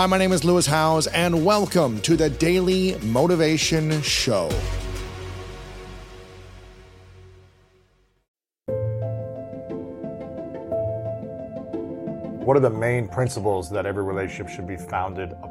Hi, my name is Lewis Howes, and welcome to the Daily Motivation Show. What are the main principles that every relationship should be founded upon?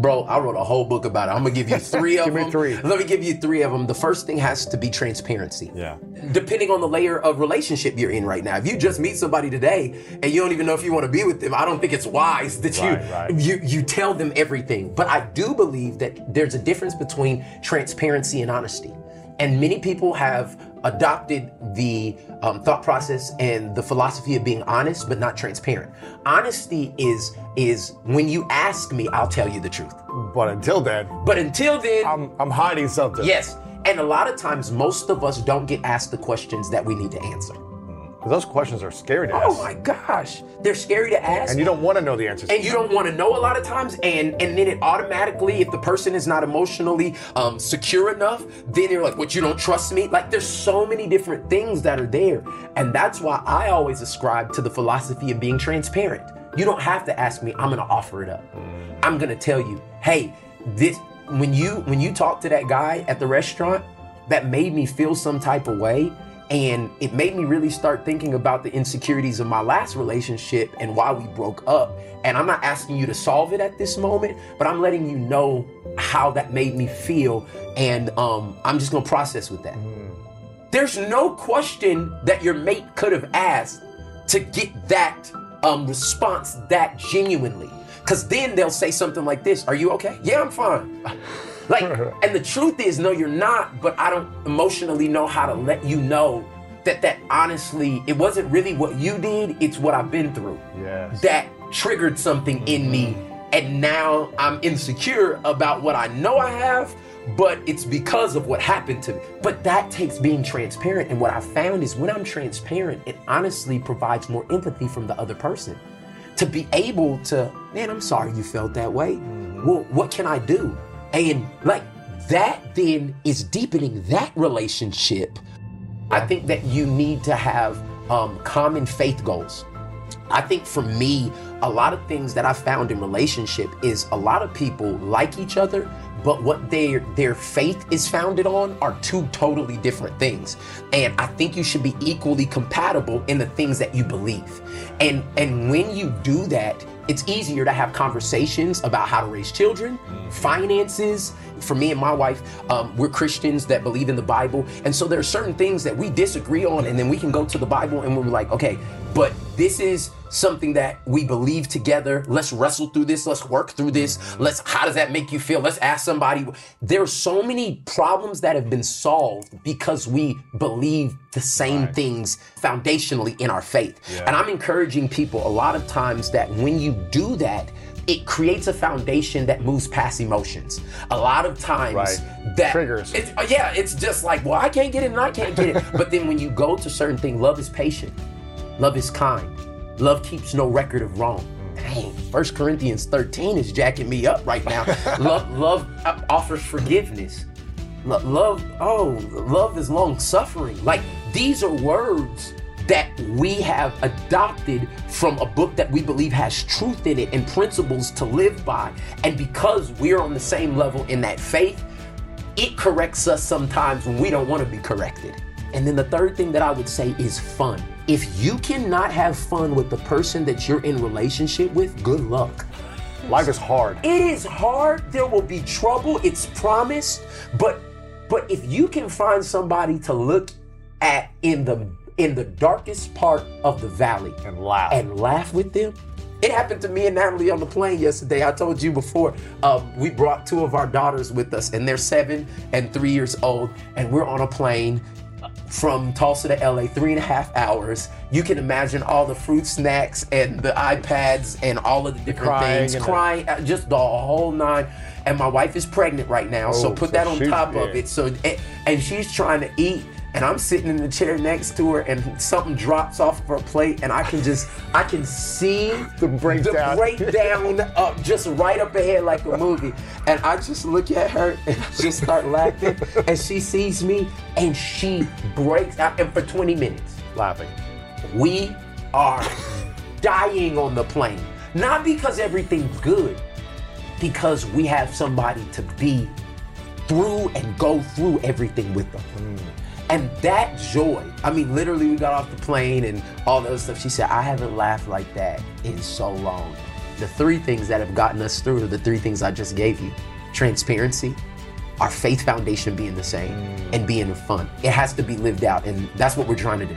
Bro, I wrote a whole book about it. I'm gonna give you three of Give me them. three. Let me give you three of them. The first thing has to be transparency. Yeah. Depending on the layer of relationship you're in right now. If you just meet somebody today and you don't even know if you want to be with them, I don't think it's wise that you Right, right. you you tell them everything. But I do believe that there's a difference between transparency and honesty. And many people have adopted the um, thought process and the philosophy of being honest but not transparent. Honesty is is when you ask me, I'll tell you the truth. But until then, But until then, I'm, I'm hiding something. yes. And a lot of times, most of us don't get asked the questions that we need to answer. 'Cause those questions are scary to ask. Oh my gosh, they're scary to ask. And you don't want to know the answers. and you don't want to know a lot of times and and then it automatically if the person is not emotionally um, secure enough then you're like what you don't trust me like there's so many different things that are there and that's why i always ascribe to the philosophy of being transparent you don't have to ask me i'm gonna offer it up i'm gonna tell you hey this when you when you talk to that guy at the restaurant that made me feel some type of way and it made me really start thinking about the insecurities of my last relationship and why we broke up. And I'm not asking you to solve it at this moment, but I'm letting you know how that made me feel. And um, I'm just gonna process with that. There's no question that your mate could have asked to get that um, response that genuinely. Because then they'll say something like this Are you okay? Yeah, I'm fine. Like, and the truth is, no, you're not, but I don't emotionally know how to let you know that that honestly, it wasn't really what you did, it's what I've been through. Yes. That triggered something in me, mm-hmm. and now I'm insecure about what I know I have, but it's because of what happened to me. But that takes being transparent, and what I found is when I'm transparent, it honestly provides more empathy from the other person to be able to, man, I'm sorry you felt that way. Mm-hmm. Well, what can I do? And like that then is deepening that relationship. I think that you need to have um, common faith goals. I think for me, a lot of things that I found in relationship is a lot of people like each other, but what their their faith is founded on are two totally different things. And I think you should be equally compatible in the things that you believe. And and when you do that, it's easier to have conversations about how to raise children, finances. For me and my wife, um, we're Christians that believe in the Bible. And so there are certain things that we disagree on, and then we can go to the Bible and we're like, okay, but this is something that we believe together. Let's wrestle through this. Let's work through this. Let's, how does that make you feel? Let's ask somebody. There are so many problems that have been solved because we believe the same things foundationally in our faith. And I'm encouraging people a lot of times that when you do that, it creates a foundation that moves past emotions. A lot of times Right. that Triggers. It's, uh, yeah, it's just like, well, I can't get it and I can't get it. but then when you go to certain things, love is patient, love is kind, love keeps no record of wrong. Dang, 1 Corinthians 13 is jacking me up right now. love, love offers forgiveness. Lo- love, oh, love is long suffering. Like these are words that we have adopted from a book that we believe has truth in it and principles to live by. And because we're on the same level in that faith, it corrects us sometimes when we don't want to be corrected. And then the third thing that I would say is fun. If you cannot have fun with the person that you're in relationship with, good luck. Life is hard. It is hard. There will be trouble. It's promised. But but if you can find somebody to look at in the in the darkest part of the valley And laugh. and laugh with them. It happened to me and Natalie on the plane yesterday. I told you before. Um, we brought two of our daughters with us, and they're seven and three years old. And we're on a plane from Tulsa to LA, three and a half hours. You can imagine all the fruit snacks and the iPads and all of the different Crying things, and the- crying, uh, just the whole nine. And my wife is pregnant right now, so Oh, put so that on top of it. So, and, and she's trying to eat, and I'm sitting in the chair next to her, and something drops off of her plate, and I can just, I can see The breakdown. the breakdown up just right up ahead like a movie. And I just look at her and I just start laughing, and she sees me, and she breaks out. And for 20 minutes, Laughing. we are dying on the plane. Not because everything's good, because we have somebody to be through and go through everything with them. Hmm. And that joy, I mean, literally, we got off the plane and all the other stuff. She said, I haven't laughed like that in so long. The three things that have gotten us through are the three things I just gave you transparency, our faith foundation being the same, mm. and being fun. It has to be lived out, and that's what we're trying to do.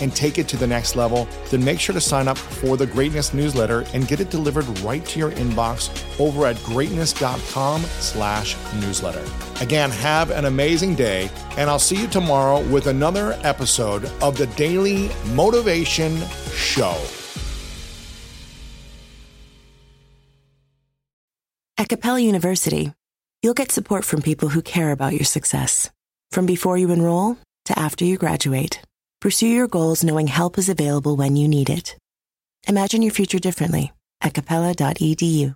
and take it to the next level, then make sure to sign up for the Greatness newsletter and get it delivered right to your inbox over at greatness.com slash newsletter. Again, have an amazing day, and I'll see you tomorrow with another episode of the Daily Motivation Show. At Capella University, you'll get support from people who care about your success. From before you enroll to after you graduate, pursue your goals knowing help is available when you need it. Imagine your future differently at capella.edu.